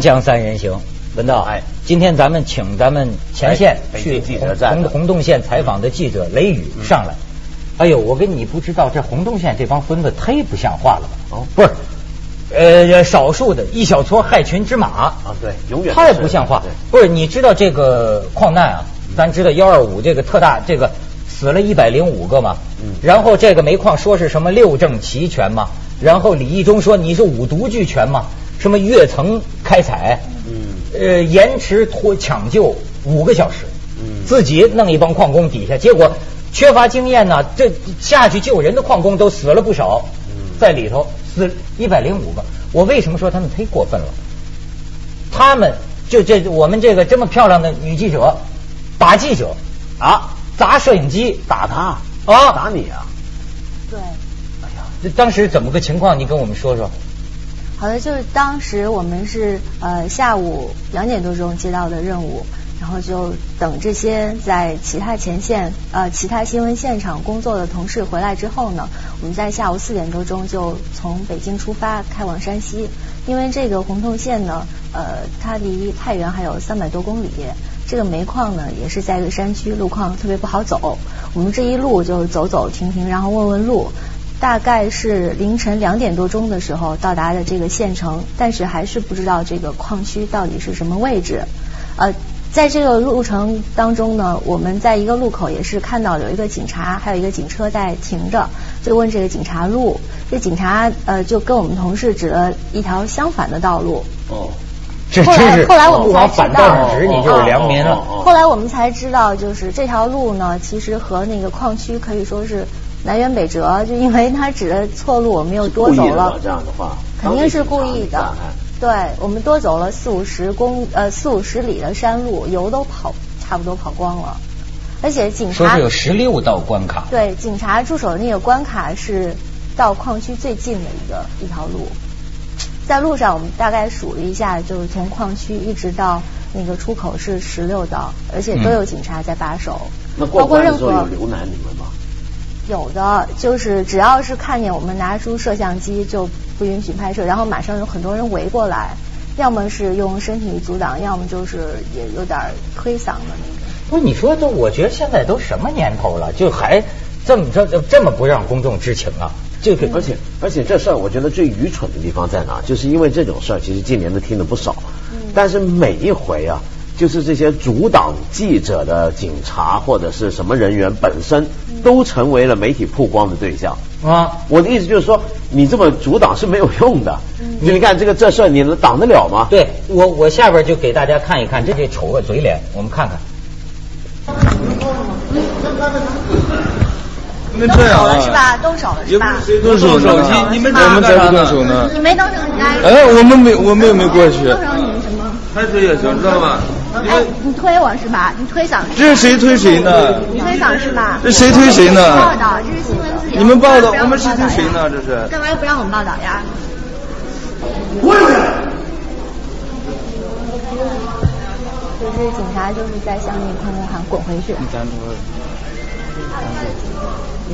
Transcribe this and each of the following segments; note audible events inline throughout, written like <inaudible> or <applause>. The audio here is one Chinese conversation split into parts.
锵锵三人行，文道，哎，今天咱们请咱们前线去红红洞县采访的记者雷雨上来。哎呦，我跟你不知道，这红洞县这帮孙子忒不像话了吧？哦，不是，呃，少数的一小撮害群之马啊，对，永远太不像话。不是，你知道这个矿难啊？咱知道幺二五这个特大这个死了一百零五个嘛？嗯，然后这个煤矿说是什么六证齐全嘛？然后李义忠说你是五毒俱全嘛？什么跃层开采？嗯，呃，延迟拖抢救五个小时，嗯，自己弄一帮矿工底下，结果缺乏经验呢，这下去救人的矿工都死了不少，嗯在里头死一百零五个。我为什么说他们忒过分了？他们就这我们这个这么漂亮的女记者打记者啊，砸摄影机打他啊，打你啊？对。哎呀，这当时怎么个情况？你跟我们说说。好的，就是当时我们是呃下午两点多钟接到的任务，然后就等这些在其他前线呃其他新闻现场工作的同事回来之后呢，我们在下午四点多钟就从北京出发开往山西，因为这个红洞县呢呃它离太原还有三百多公里，这个煤矿呢也是在一个山区，路况特别不好走，我们这一路就走走停停，然后问问路。大概是凌晨两点多钟的时候到达的这个县城，但是还是不知道这个矿区到底是什么位置。呃，在这个路程当中呢，我们在一个路口也是看到有一个警察，还有一个警车在停着，就问这个警察路，这警察呃就跟我们同事指了一条相反的道路。哦，这后来后来我们才知道，指你就是良民了。后来我们才知道，就是这条路呢，其实和那个矿区可以说是。南辕北辙，就因为他指的错路，我们又多走了。这样的话，肯定是故意的。对，我们多走了四五十公呃四五十里的山路，油都跑差不多跑光了。而且警察说是有十六道关卡。对，警察驻守的那个关卡是到矿区最近的一个一条路。在路上，我们大概数了一下，就是从矿区一直到那个出口是十六道，而且都有警察在把守。那过关的时候有留难你们吗？有的就是只要是看见我们拿出摄像机就不允许拍摄，然后马上有很多人围过来，要么是用身体阻挡，要么就是也有点推搡的那种。不是你说这，我觉得现在都什么年头了，就还这么这这么不让公众知情啊？这个而且而且这事儿，我觉得最愚蠢的地方在哪？就是因为这种事儿，其实近年都听的不少，但是每一回啊。就是这些阻挡记者的警察或者是什么人员本身，都成为了媒体曝光的对象啊！我的意思就是说，你这么阻挡是没有用的。你你看这个这事儿，你能挡得了吗？对我我下边就给大家看一看这这丑恶嘴脸，我们看看。你们这样了是吧？动手了是吧？动手手机，你们怎么才不动手呢？你没动手，你来。哎，我们没，我们又没过去。动手你什么？拍水也行，知道吧？哎，你推我是吧？你推搡。这是谁推谁呢？你推搡是吧？这谁推谁呢？报道，这是新闻自由。你们报道，我们是推谁呢？这是。干嘛又不让我们报道呀？滚！就是警察就是在向那矿工喊滚回去。你站住！嗯。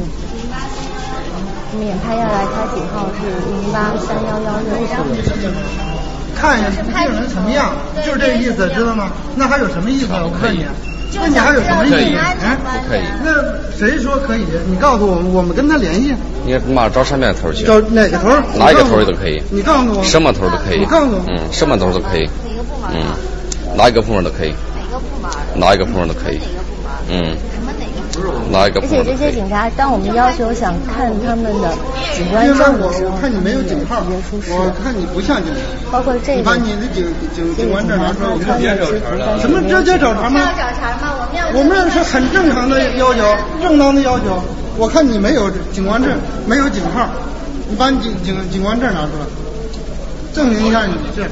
你们眼拍下来，他警号是零八三幺幺六。看一下病人什么样，就是这个意思，知道吗？那还有什么意思？我问你，那你还有什么意思？哎，不可以。那谁说可以？你告诉我们，我们跟他联系。你妈找上面头去？找哪个头？哪一个头都可以。你告诉我。什么头都可以。你告诉我。嗯，什么头都可以。哪个部门？嗯，哪一个部门都可以。哪个部门？哪一个部门都可以。哪而且这些警察，当我们要求想看他们的警官证的时候，看你没有警号，我看你不像警察。包括这个，把你的警警警官证拿出来，我看接找茬什么直接找茬吗？要找茬吗？我们要。我们是很正常的要求，正当的要求。我看你没有警官证，没有警号，你把你警警警官证拿出来，证明一下你是。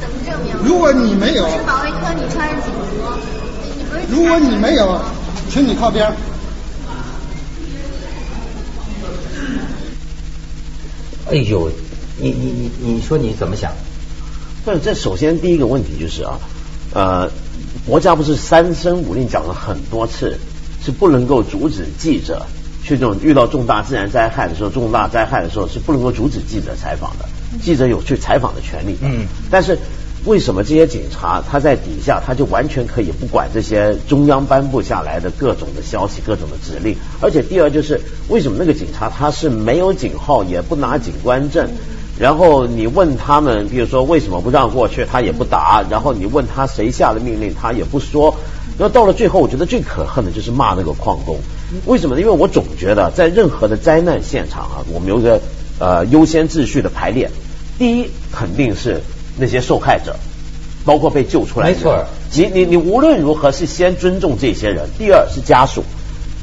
怎么证明？如果你没有，是保卫科，你穿着警服。如果你没有，请你靠边。哎呦，你你你你说你怎么想？不是，这首先第一个问题就是啊，呃，国家不是三声五令讲了很多次，是不能够阻止记者去这种遇到重大自然灾害的时候、重大灾害的时候是不能够阻止记者采访的。记者有去采访的权利。嗯，但是为什么这些警察他在底下他就完全可以不管这些中央颁布下来的各种的消息、各种的指令？而且第二就是为什么那个警察他是没有警号，也不拿警官证？然后你问他们，比如说为什么不让过去，他也不答。然后你问他谁下的命令，他也不说。然后到了最后，我觉得最可恨的就是骂那个矿工。为什么呢？因为我总觉得在任何的灾难现场啊，我们有个呃优先秩序的排列。第一肯定是那些受害者，包括被救出来的。没错。你你你无论如何是先尊重这些人。第二是家属，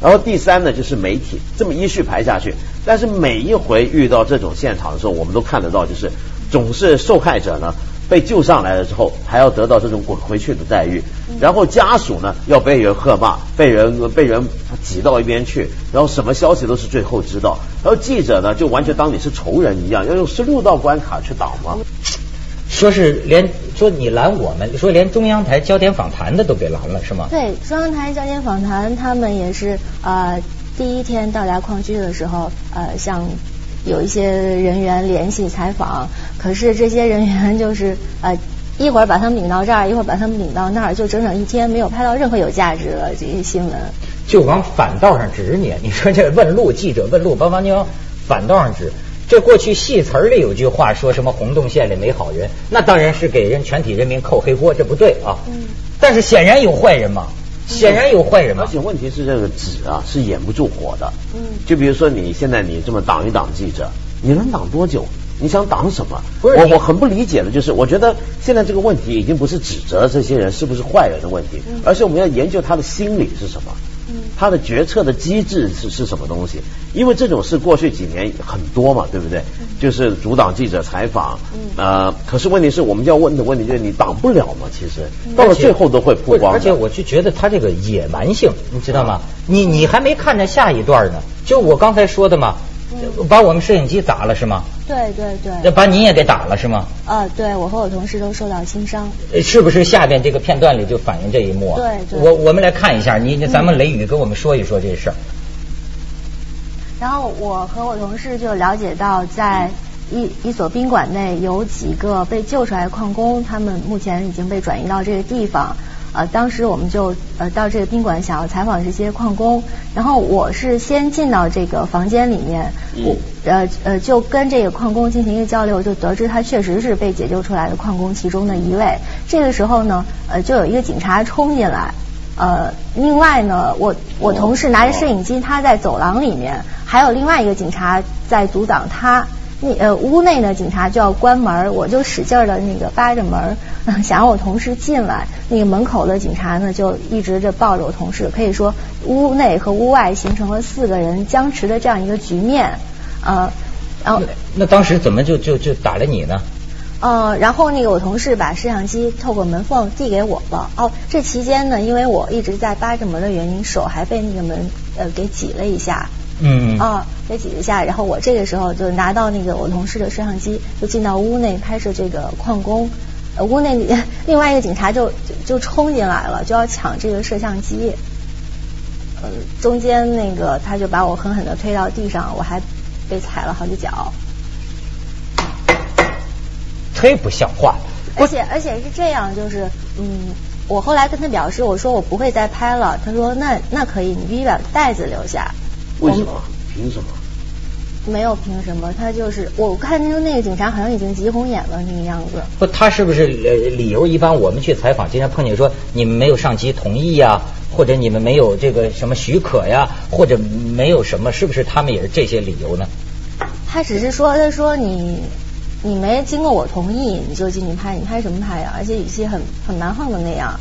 然后第三呢就是媒体，这么依序排下去。但是每一回遇到这种现场的时候，我们都看得到，就是总是受害者呢。被救上来了之后，还要得到这种滚回去的待遇，然后家属呢要被人喝骂，被人被人挤到一边去，然后什么消息都是最后知道，然后记者呢就完全当你是仇人一样，要用十六道关卡去挡吗？说是连说你拦我们，说连中央台焦点访谈的都给拦了，是吗？对，中央台焦点访谈他们也是呃第一天到达矿区的时候，呃像。有一些人员联系采访，可是这些人员就是呃一会儿把他们领到这儿，一会儿把他们领到那儿，就整整一天没有拍到任何有价值的这些新闻。就往反道上指你，你说这问路记者问路，帮帮你往反道上指。这过去戏词里有句话说什么洪洞县里没好人，那当然是给人全体人民扣黑锅，这不对啊。嗯。但是显然有坏人嘛。显然有坏人嘛，而且问题是这个纸啊是掩不住火的。嗯，就比如说你现在你这么挡一挡记者，你能挡多久？你想挡什么？我我很不理解的就是，我觉得现在这个问题已经不是指责这些人是不是坏人的问题，而是我们要研究他的心理是什么。他的决策的机制是是什么东西？因为这种事过去几年很多嘛，对不对？就是阻挡记者采访，呃，可是问题是我们要问的问题就是你挡不了嘛？其实到了最后都会曝光。而且我就觉得他这个野蛮性，你知道吗？你你还没看着下一段呢，就我刚才说的嘛。把我们摄影机砸了是吗？对对对。那把你也给打了是吗？啊，对，我和我同事都受到轻伤。是不是下边这个片段里就反映这一幕？对对。我我们来看一下，你咱们雷雨跟我们说一说这事儿。然后我和我同事就了解到，在一一所宾馆内有几个被救出来的矿工，他们目前已经被转移到这个地方。呃，当时我们就呃到这个宾馆想要采访这些矿工，然后我是先进到这个房间里面，我呃呃就跟这个矿工进行一个交流，就得知他确实是被解救出来的矿工其中的一位。这个时候呢，呃就有一个警察冲进来，呃另外呢，我我同事拿着摄影机，他在走廊里面，还有另外一个警察在阻挡他。那呃屋内呢，警察就要关门，我就使劲的那个扒着门，<laughs> 想让我同事进来。那个门口的警察呢，就一直这抱着我同事，可以说屋内和屋外形成了四个人僵持的这样一个局面。呃，然后那当时怎么就就就打了你呢？呃，然后那个我同事把摄像机透过门缝递给我了。哦，这期间呢，因为我一直在扒着门的原因，手还被那个门呃给挤了一下。嗯啊，被挤一下，然后我这个时候就拿到那个我同事的摄像机，就进到屋内拍摄这个矿工。呃，屋内 <laughs> 另外一个警察就就冲进来了，就要抢这个摄像机。呃，中间那个他就把我狠狠的推到地上，我还被踩了好几脚。忒不像话！而且而且是这样，就是嗯，我后来跟他表示，我说我不会再拍了。他说那那可以，你必须把袋子留下。为什么？凭什么？没有凭什么，他就是我看那个那个警察好像已经急红眼了那个样子。不，他是不是呃理由？一般我们去采访，经常碰见说你们没有上级同意呀，或者你们没有这个什么许可呀，或者没有什么，是不是他们也是这些理由呢？他只是说，他说你你没经过我同意你就进去拍，你拍什么拍呀？而且语气很很蛮横的那样。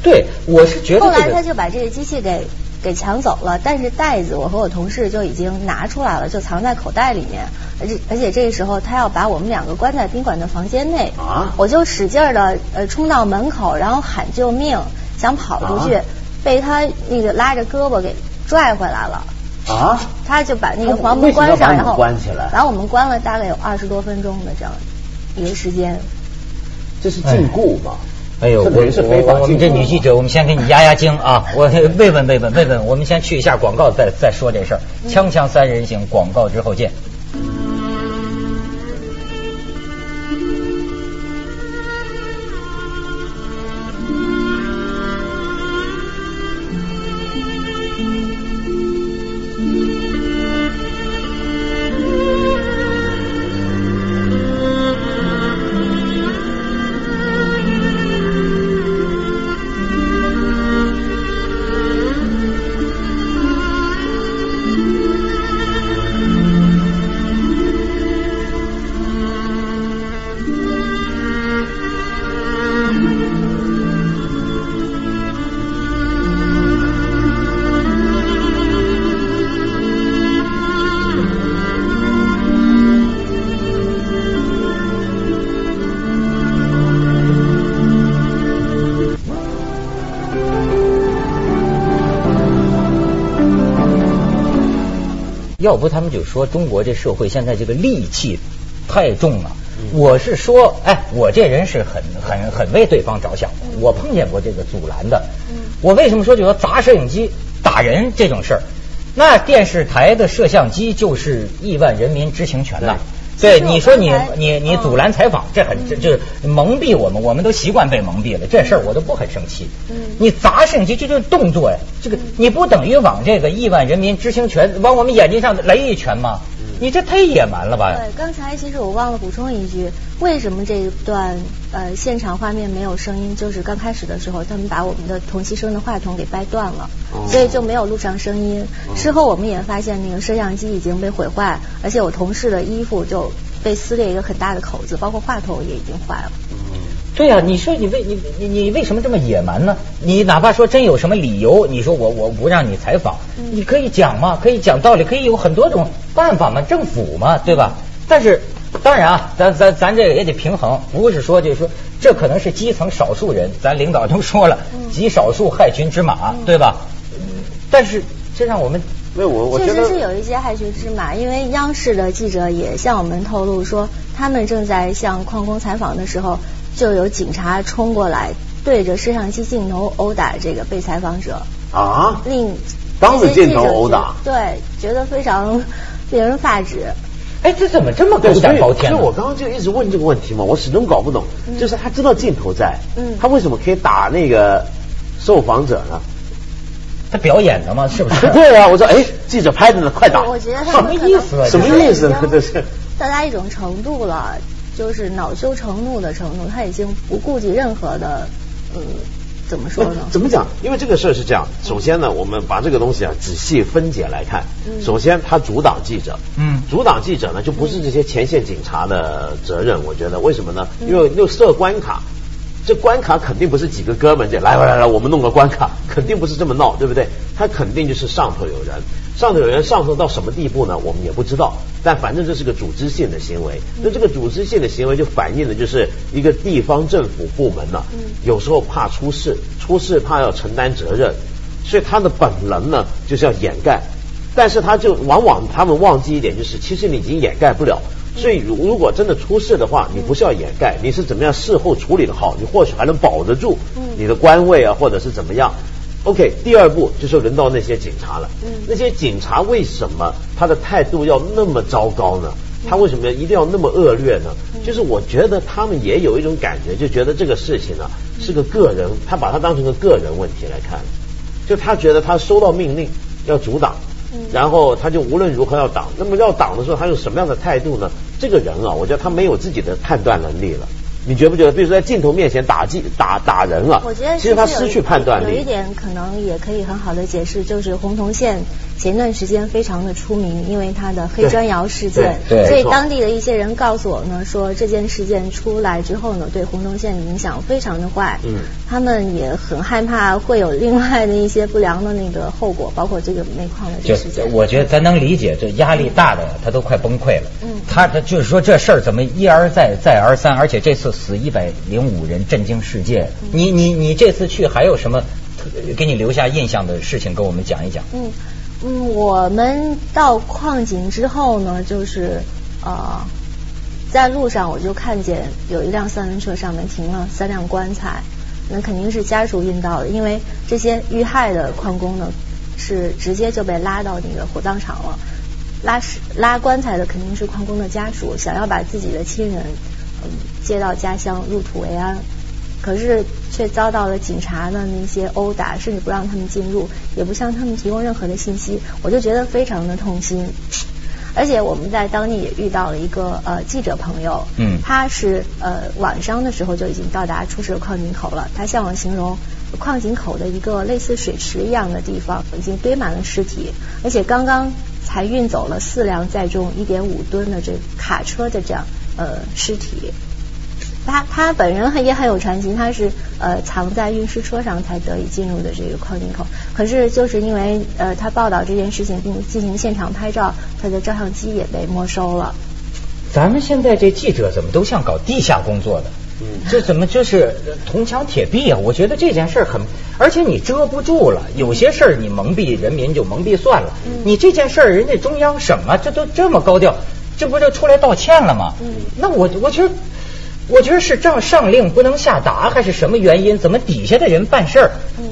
对，我是觉得。后来他就把这个机器给。给抢走了，但是袋子我和我同事就已经拿出来了，就藏在口袋里面。而且而且这个时候他要把我们两个关在宾馆的房间内，我就使劲的呃冲到门口，然后喊救命，想跑出去，被他那个拉着胳膊给拽回来了。啊！他就把那个房门关上，然后关起来，然后我们关了大概有二十多分钟的这样一个时间。这是禁锢吧？哎呦，我我我们这女记者，我们先给你压压惊啊！我 <laughs> 慰问慰问慰问，我们先去一下广告，再再说这事儿。锵锵三人行，广告之后见。要不他们就说中国这社会现在这个戾气太重了。我是说，哎，我这人是很很很为对方着想的。我碰见过这个阻拦的。我为什么说就说砸摄影机打人这种事儿？那电视台的摄像机就是亿万人民知情权呐。对，你说你你你阻拦采访，这很这就是蒙蔽我们，我们都习惯被蒙蔽了。这事儿我都不很生气。你砸摄影机，这就是动作呀。这个你不等于往这个亿万人民知情权往我们眼睛上雷一拳吗？你这太野蛮了吧？对，刚才其实我忘了补充一句，为什么这一段呃现场画面没有声音？就是刚开始的时候，他们把我们的同期声的话筒给掰断了，所以就没有录上声音。事后我们也发现那个摄像机已经被毁坏，而且我同事的衣服就被撕裂一个很大的口子，包括话筒也已经坏了。对呀、你说你为你你你为什么这么野蛮呢？你哪怕说真有什么理由，你说我我不让你采访，你可以讲嘛，可以讲道理，可以有很多种办法嘛，政府嘛，对吧？但是当然啊，咱咱咱这个也得平衡，不是说就是说这可能是基层少数人，咱领导都说了，极少数害群之马，对吧？但是这让我们没有我我确觉得实是有一些害群之马，因为央视的记者也向我们透露说，他们正在向矿工采访的时候，就有警察冲过来，对着摄像机镜头殴打这个被采访者，啊，令当着镜头殴打？对，觉得非常令人发指。哎，这怎么这么狗胆包天呢？所以我刚刚就一直问这个问题嘛，我始终搞不懂，就是他知道镜头在，嗯。他为什么可以打那个受访者呢？他表演的嘛，是不是？<laughs> 对啊，我说哎，记者拍着呢，快打！我觉得他什么意思啊什么意思呢？这是。到达一种程度了，就是恼羞成怒的程度，他已经不顾及任何的，呃，怎么说呢？怎么讲？因为这个事儿是这样，首先呢，我们把这个东西啊仔细分解来看。嗯首先，他阻挡记者，嗯阻挡记者呢，就不是这些前线警察的责任。我觉得为什么呢？嗯因为又设关卡，这关卡肯定不是几个哥们就来来来来，我们弄个关卡，肯定不是这么闹，对不对？他肯定就是上头有人，上头有人上头到什么地步呢？我们也不知道。但反正这是个组织性的行为，那这个组织性的行为就反映的就是一个地方政府部门呢、有时候怕出事，出事怕要承担责任，所以他的本能呢就是要掩盖。但是他就往往他们忘记一点，就是其实你已经掩盖不了。所以如如果真的出事的话，你不是要掩盖，你是怎么样事后处理的好，你或许还能保得住你的官位啊，或者是怎么样。OK，第二步就是轮到那些警察了。那些警察为什么他的态度要那么糟糕呢？他为什么一定要那么恶劣呢？就是我觉得他们也有一种感觉，就觉得这个事情呢是个个人，他把它当成个个人问题来看，就他觉得他收到命令要阻挡，然后他就无论如何要挡。那么要挡的时候，他用什么样的态度呢？这个人啊，我觉得他没有自己的判断能力了。你觉不觉得？比如说在镜头面前打击打打人啊，我觉得其实他失去判断力。有一点可能也可以很好的解释，就是红铜县前段时间非常的出名，因为他的黑砖窑事件，对对所以当地的一些人告诉我呢，说这件事件出来之后呢，对红铜县的影响非常的坏，嗯他们也很害怕会有另外的一些不良的那个后果，包括这个煤矿的这就个事件。我觉得咱能理解，这压力大的，他都快崩溃了。嗯他他就是说这事儿怎么一而再再而三，而且这次死一百零五人，震惊世界。你你你这次去还有什么给你留下印象的事情，跟我们讲一讲？嗯嗯，我们到矿井之后呢，就是呃，在路上我就看见有一辆三轮车上面停了三辆棺材，那肯定是家属运到的，因为这些遇害的矿工呢是直接就被拉到那个火葬场了。拉尸拉棺材的肯定是矿工的家属，想要把自己的亲人接到家乡入土为安，可是却遭到了警察的那些殴打，甚至不让他们进入，也不向他们提供任何的信息，我就觉得非常的痛心。而且我们在当地也遇到了一个呃记者朋友，嗯他是呃晚上的时候就已经到达出事矿井口了，他向我形容。矿井口的一个类似水池一样的地方，已经堆满了尸体，而且刚刚才运走了四辆载重一点五吨的这卡车的这样呃尸体。他他本人很也很有传奇，他是呃藏在运尸车上才得以进入的这个矿井口。可是就是因为呃他报道这件事情并进行现场拍照，他的照相机也被没收了。咱们现在这记者怎么都像搞地下工作的？嗯这怎么就是铜墙铁壁啊？我觉得这件事儿很，而且你遮不住了。有些事儿你蒙蔽人民就蒙蔽算了，你这件事儿人家中央省啊，这都这么高调，这不就出来道歉了吗？嗯那我我觉得，我觉得是这样上令不能下达，还是什么原因？怎么底下的人办事儿？嗯，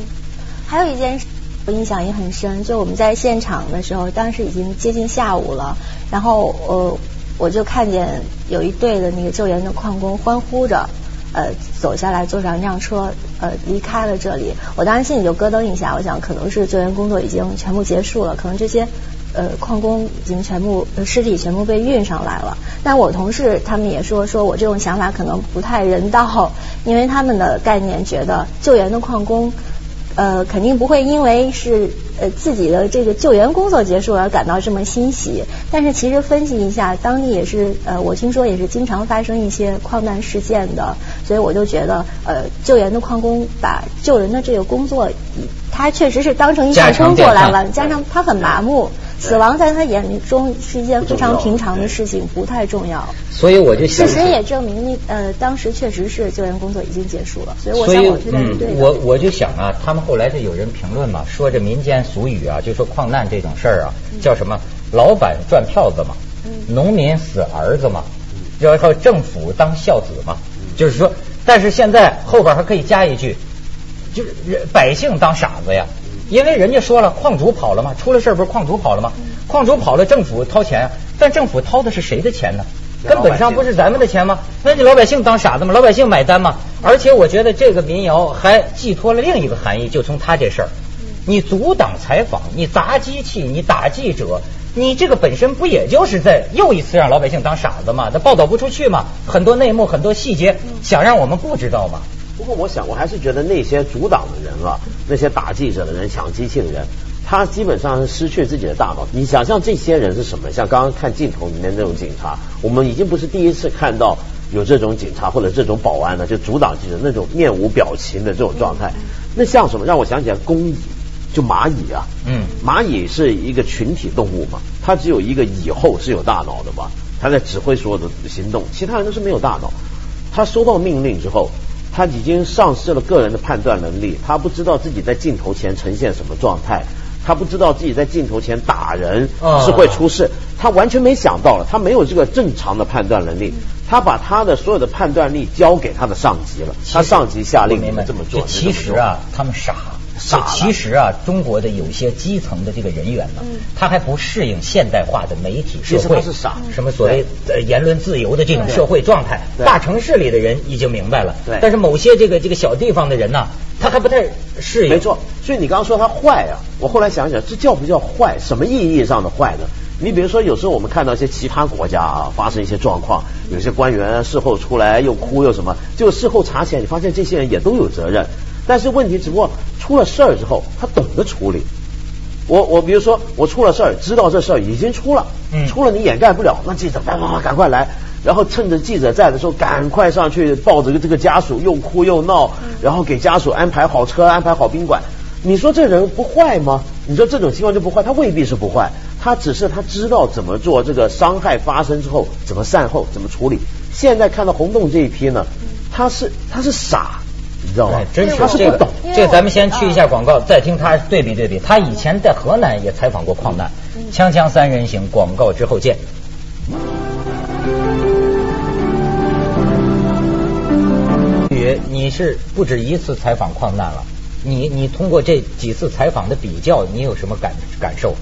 还有一件事。我印象也很深，就我们在现场的时候，当时已经接近下午了，然后呃，我就看见有一队的那个救援的矿工欢呼着，呃，走下来坐上辆车，呃，离开了这里。我当时心里就咯噔一下，我想可能是救援工作已经全部结束了，可能这些呃矿工已经全部尸体全部被运上来了。但我同事他们也说，说我这种想法可能不太人道，因为他们的概念觉得救援的矿工。<laughs> 呃，肯定不会因为是呃自己的这个救援工作结束而感到这么欣喜。但是其实分析一下，当地也是呃，我听说也是经常发生一些矿难事件的，所以我就觉得呃，救援的矿工把救人的这个工作，他确实是当成一项工作来了，加上他很麻木。死亡在他眼中是一件非常平常的事情，不太重要。所以我就事实也证明，那呃，当时确实是救援工作已经结束了。所以我想，我觉得是对的。我我就想啊，他们后来就有人评论嘛，说这民间俗语啊，就说矿难这种事儿啊，叫什么老板赚票子嘛，农民死儿子嘛，然后政府当孝子嘛，就是说，但是现在后边还可以加一句，就是百姓当傻子呀。因为人家说了，矿主跑了嘛？出了事不是矿主跑了吗？矿主跑了，政府掏钱，但政府掏的是谁的钱呢？根本上不是咱们的钱吗？那你老百姓当傻子吗？老百姓买单吗？而且我觉得这个民谣还寄托了另一个含义，就从他这事儿，你阻挡采访，你砸机器，你打记者，你这个本身不也就是在又一次让老百姓当傻子吗？他报道不出去吗？很多内幕，很多细节，想让我们不知道吗？不过我想，我还是觉得那些阻挡的人啊，那些打记者的人、抢机器的人，他基本上是失去自己的大脑。你想象这些人是什么？像刚刚看镜头里面那种警察，我们已经不是第一次看到有这种警察或者这种保安了，就阻挡记者那种面无表情的这种状态。那像什么？让我想起来工蚁，就蚂蚁啊。嗯。蚂蚁是一个群体动物嘛，它只有一个蚁后是有大脑的嘛，它在指挥所有的行动，其他人都是没有大脑。他收到命令之后。他已经丧失了个人的判断能力，他不知道自己在镜头前呈现什么状态，他不知道自己在镜头前打人是会出事，他完全没想到了，他没有这个正常的判断能力，他把他的所有的判断力交给他的上级了，他上级下令你们这么做。其实啊，他们傻。其实啊，中国的有些基层的这个人员呢，他还不适应现代化的媒体社会，是傻。什么所谓言论自由的这种社会状态，大城市里的人已经明白了。但是某些这个这个小地方的人呢，他还不太适应。没错，所以你刚刚说他坏啊，我后来想想，这叫不叫坏？什么意义上的坏呢？你比如说，有时候我们看到一些其他国家啊，发生一些状况，有些官员事后出来又哭又什么，就事后查起来，你发现这些人也都有责任。但是问题只不过出了事儿之后，他懂得处理。我我比如说我出了事儿，知道这事儿已经出了，出了你掩盖不了，那记者叭叭叭赶快来，然后趁着记者在的时候赶快上去抱着这个家属又哭又闹，然后给家属安排好车安排好宾馆。你说这人不坏吗？你说这种情况就不坏？他未必是不坏，他只是他知道怎么做这个伤害发生之后怎么善后怎么处理。现在看到红洞这一批呢，他是他是傻。你知道吗？真是这个，这咱们先去一下广告，再听他对比对比。他以前在河南也采访过矿难，锵锵三人行，广告之后见。宇，你是不止一次采访矿难了，你你通过这几次采访的比较，你有什么感感受？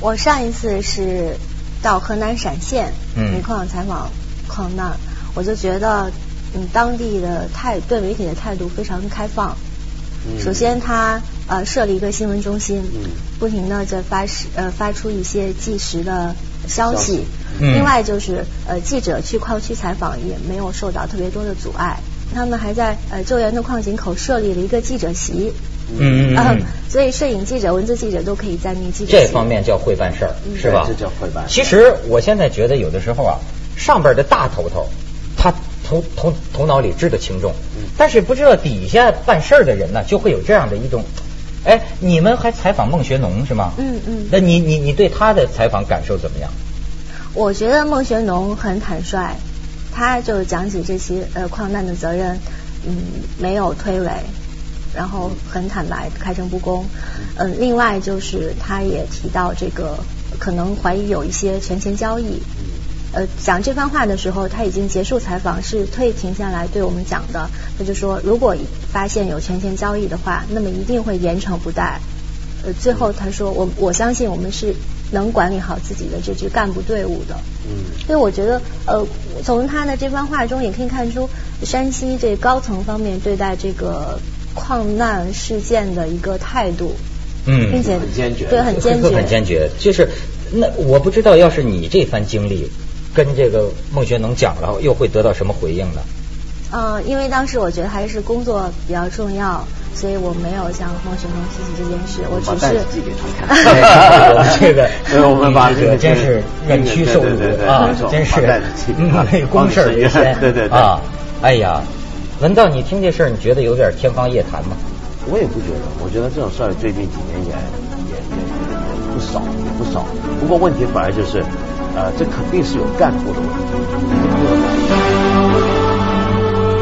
我上一次是到河南陕县煤矿采访矿难，我就觉得。嗯，当地的态对媒体的态度非常开放。首先，他呃设立一个新闻中心，嗯不停的在发呃发出一些即时的消息。嗯另外就是呃记者去矿区采访也没有受到特别多的阻碍。他们还在呃救援的矿井口设立了一个记者席。嗯嗯。所以摄影记者、文字记者都可以在那记者。这方面叫会办事儿，是吧？这叫会办。其实我现在觉得有的时候啊，上边的大头头他。头头头脑里知道轻重，但是不知道底下办事儿的人呢，就会有这样的一种，哎，你们还采访孟学农是吗？嗯嗯。那你你你对他的采访感受怎么样？我觉得孟学农很坦率，他就讲起这些呃矿难的责任，嗯，没有推诿，然后很坦白，开诚布公。嗯，另外就是他也提到这个可能怀疑有一些权钱交易。呃，讲这番话的时候，他已经结束采访，是退停下来对我们讲的。他就说，如果发现有权钱交易的话，那么一定会严惩不贷。呃，最后他说，我我相信我们是能管理好自己的这支干部队伍的。嗯。所以我觉得，呃，从他的这番话中也可以看出，山西这高层方面对待这个矿难事件的一个态度。嗯。并且很坚决。对，很坚 <laughs> 决。很坚决。就是那我不知道，要是你这番经历。跟这个孟学能讲了，又会得到什么回应呢？嗯，因为当时我觉得还是工作比较重要，所以我没有向孟学能提起这件事。我只是寄给他看。<laughs> 这个，所以我们把这个真是忍屈受辱啊，真是公事于先。对对对啊！哎呀，文道，你听这事儿，你觉得有点天方夜谭吗？我也不觉得，我觉得这种事儿最近几年也也也也不少，也不少。不过问题反而就是。呃，这肯定是有干部的问题。